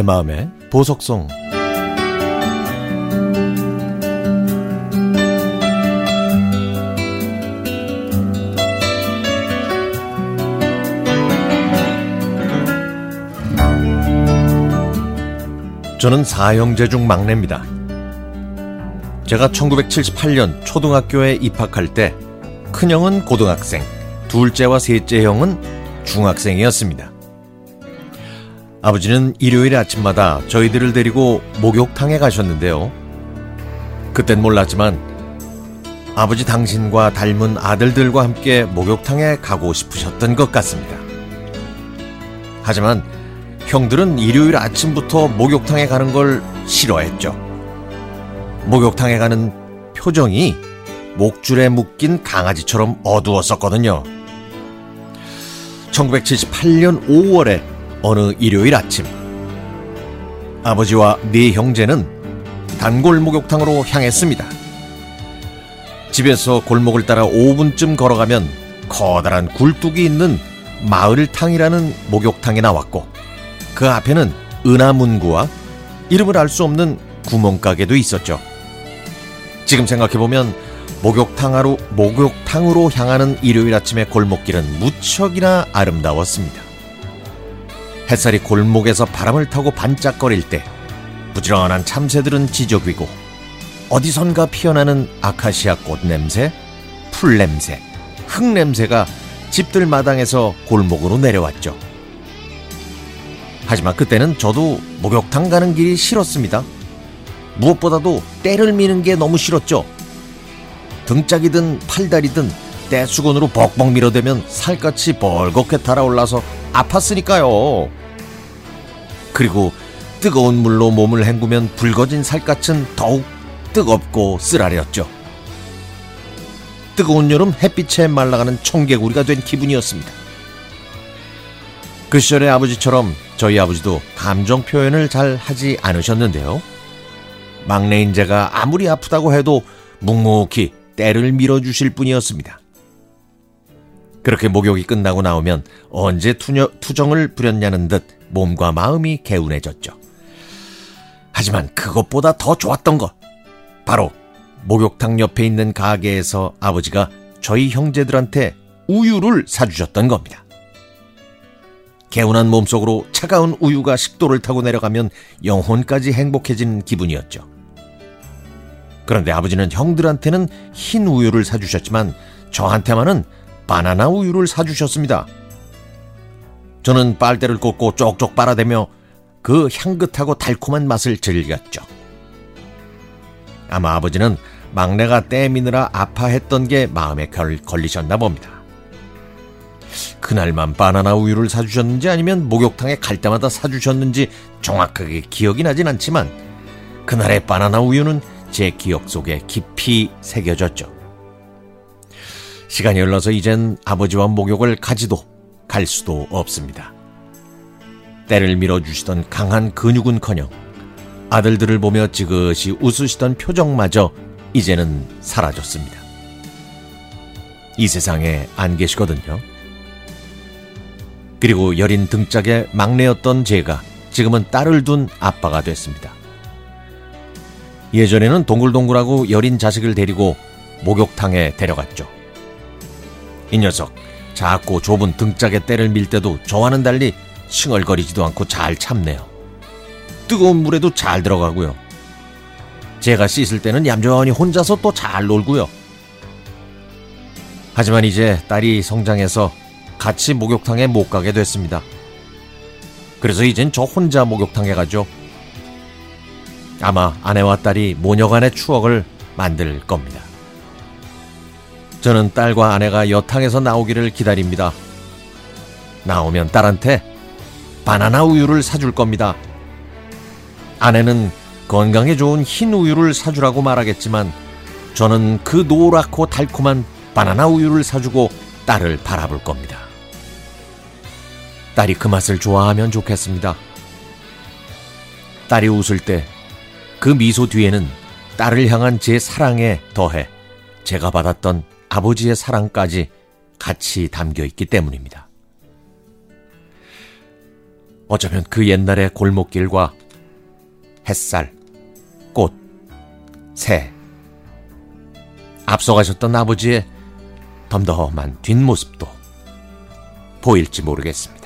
내 마음의 보석송 저는 사형제 중 막내입니다. 제가 1978년 초등학교에 입학할 때 큰형은 고등학생, 둘째와 셋째 형은 중학생이었습니다. 아버지는 일요일 아침마다 저희들을 데리고 목욕탕에 가셨는데요. 그땐 몰랐지만 아버지 당신과 닮은 아들들과 함께 목욕탕에 가고 싶으셨던 것 같습니다. 하지만 형들은 일요일 아침부터 목욕탕에 가는 걸 싫어했죠. 목욕탕에 가는 표정이 목줄에 묶인 강아지처럼 어두웠었거든요. 1978년 5월에 어느 일요일 아침 아버지와 네 형제는 단골 목욕탕으로 향했습니다. 집에서 골목을 따라 5분쯤 걸어가면 커다란 굴뚝이 있는 마을탕이라는 목욕탕에 나왔고 그 앞에는 은하문구와 이름을 알 수 없는 구멍가게도 있었죠. 지금 생각해보면 목욕탕으로, 목욕탕으로 향하는 일요일 아침의 골목길은 무척이나 아름다웠습니다. 햇살이 골목에서 바람을 타고 반짝거릴 때 부지런한 참새들은 지저귀고 어디선가 피어나는 아카시아 꽃 냄새, 풀 냄새, 흙 냄새가 집들 마당에서 골목으로 내려왔죠. 하지만 그때는 저도 목욕탕 가는 길이 싫었습니다. 무엇보다도 때를 미는 게 너무 싫었죠. 등짝이든 팔다리든 떼수건으로 벅벅 밀어대면 살갗이 벌겋게 달아올라서 아팠으니까요. 그리고 뜨거운 물로 몸을 헹구면 붉어진 살갗은 더욱 뜨겁고 쓰라렸죠. 뜨거운 여름 햇빛에 말라가는 청개구리가 된 기분이었습니다. 그 시절의 아버지처럼 저희 아버지도 감정 표현을 잘 하지 않으셨는데요. 막내인 제가 아무리 아프다고 해도 묵묵히 때를 밀어주실 뿐이었습니다. 그렇게 목욕이 끝나고 나오면 언제 투녀, 투정을 부렸냐는 듯 몸과 마음이 개운해졌죠. 하지만 그것보다 더 좋았던 것. 바로 목욕탕 옆에 있는 가게에서 아버지가 저희 형제들한테 우유를 사주셨던 겁니다. 개운한 몸속으로 차가운 우유가 식도를 타고 내려가면 영혼까지 행복해진 기분이었죠. 그런데 아버지는 형들한테는 흰 우유를 사주셨지만 저한테만은 바나나 우유를 사주셨습니다. 저는 빨대를 꽂고 쪽쪽 빨아대며 그 향긋하고 달콤한 맛을 즐겼죠. 아마 아버지는 막내가 떼미느라 아파했던 게 마음에 걸리셨나 봅니다. 그날만 바나나 우유를 사주셨는지 아니면 목욕탕에 갈 때마다 사주셨는지 정확하게 기억이 나진 않지만 그날의 바나나 우유는 제 기억 속에 깊이 새겨졌죠. 시간이 흘러서 이젠 아버지와 목욕을 가지도 갈 수도 없습니다. 때를 밀어주시던 강한 근육은커녕 아들들을 보며 지그시 웃으시던 표정마저 이제는 사라졌습니다. 이 세상에 안 계시거든요. 그리고 여린 등짝의 막내였던 제가 지금은 딸을 둔 아빠가 됐습니다. 예전에는 동글동글하고 여린 자식을 데리고 목욕탕에 데려갔죠. 이 녀석 작고 좁은 등짝에 때를 밀 때도 저와는 달리 칭얼거리지도 않고 잘 참네요. 뜨거운 물에도 잘 들어가고요. 제가 씻을 때는 얌전히 혼자서 또 잘 놀고요. 하지만 이제 딸이 성장해서 같이 목욕탕에 못 가게 됐습니다. 그래서 이젠 저 혼자 목욕탕에 가죠. 아마 아내와 딸이 모녀간의 추억을 만들 겁니다. 저는 딸과 아내가 여탕에서 나오기를 기다립니다. 나오면 딸한테 바나나 우유를 사줄 겁니다. 아내는 건강에 좋은 흰 우유를 사주라고 말하겠지만 저는 그 노랗고 달콤한 바나나 우유를 사주고 딸을 바라볼 겁니다. 딸이 그 맛을 좋아하면 좋겠습니다. 딸이 웃을 때 그 미소 뒤에는 딸을 향한 제 사랑에 더해 제가 받았던 아버지의 사랑까지 같이 담겨 있기 때문입니다. 어쩌면 그 옛날의 골목길과 햇살, 꽃, 새, 앞서가셨던 아버지의 덤덤한 뒷모습도 보일지 모르겠습니다.